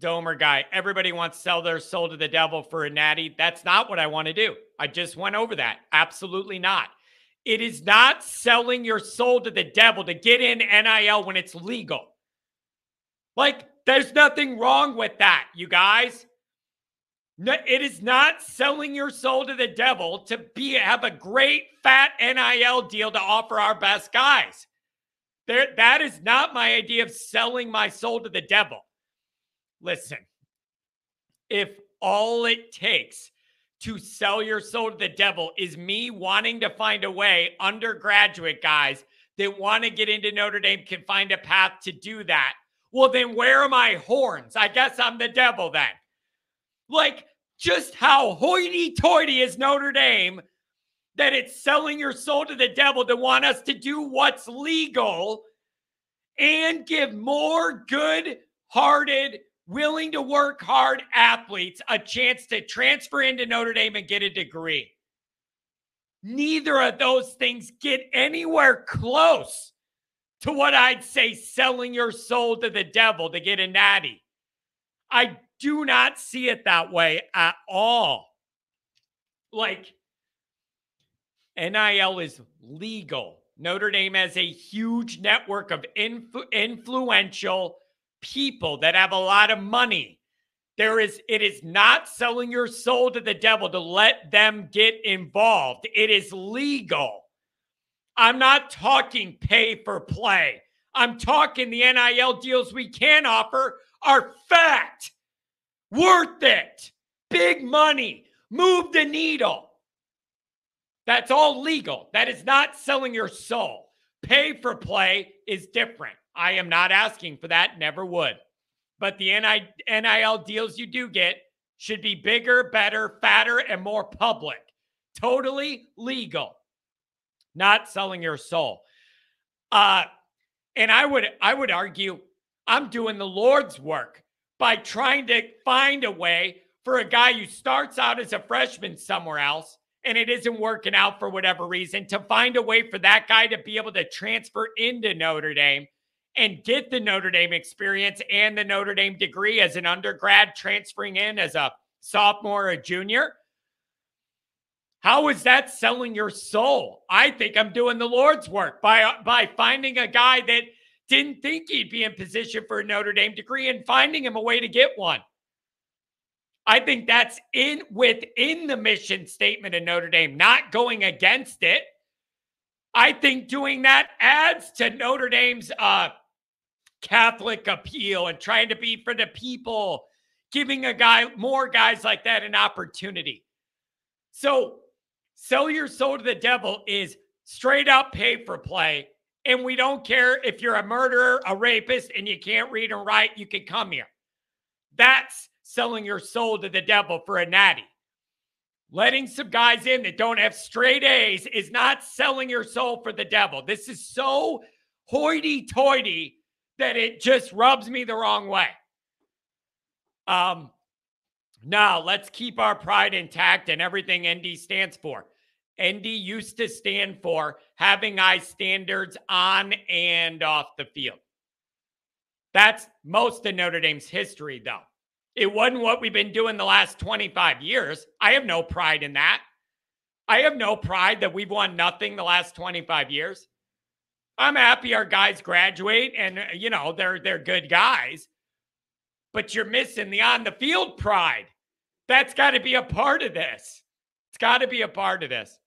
Domer guy. Everybody wants to sell their soul to the devil for a natty. That's not what I want to do. I just went over that. Absolutely not. It is not selling your soul to the devil to get in NIL when it's legal. Like, there's nothing wrong with that, you guys. No, it is not selling your soul to the devil to be have a great fat NIL deal to offer our best guys. There, that is not my idea of selling my soul to the devil. Listen, if all it takes to sell your soul to the devil is me wanting to find a way, undergraduate guys that want to get into Notre Dame can find a path to do that. Well, then where are my horns? I guess I'm the devil then. Like, just how hoity toity is Notre Dame that it's selling your soul to the devil to want us to do what's legal and give more good hearted, willing to work hard athletes a chance to transfer into Notre Dame and get a degree. Neither of those things get anywhere close to what I'd say selling your soul to the devil to get a natty. I do not see it that way at all. Like, NIL is legal. Notre Dame has a huge network of influ- influential people that have a lot of money. There is it is not selling your soul to the devil to let them get involved. It is legal. I'm not talking pay for play. I'm talking the NIL deals we can offer are fact. Worth it. Big money. Move the needle. That's all legal. That is not selling your soul. Pay for play is different. I am not asking for that, never would. But the NIL deals you do get should be bigger, better, fatter, and more public. Totally legal. Not selling your soul. Uh, and I would I would argue I'm doing the Lord's work by trying to find a way for a guy who starts out as a freshman somewhere else and it isn't working out for whatever reason to find a way for that guy to be able to transfer into Notre Dame and get the Notre Dame experience and the Notre Dame degree as an undergrad transferring in as a sophomore or junior. How is that selling your soul? I think I'm doing the Lord's work by by finding a guy that didn't think he'd be in position for a Notre Dame degree and finding him a way to get one. I think that's in within the mission statement of Notre Dame, not going against it. I think doing that adds to Notre Dame's uh, Catholic appeal and trying to be for the people, giving a guy more guys like that an opportunity. So, sell your soul to the devil is straight up pay for play and we don't care if you're a murderer, a rapist, and you can't read and write, you can come here. That's selling your soul to the devil for a natty. Letting some guys in that don't have straight A's is not selling your soul for the devil. This is so hoity toity that it just rubs me the wrong way. Um, now let's keep our pride intact and everything ND stands for. ND used to stand for having high standards on and off the field. That's most of Notre Dame's history, though. It wasn't what we've been doing the last 25 years. I have no pride in that. I have no pride that we've won nothing the last 25 years. I'm happy our guys graduate and uh, you know, they're they're good guys. But you're missing the on the field pride. That's got to be a part of this. It's got to be a part of this.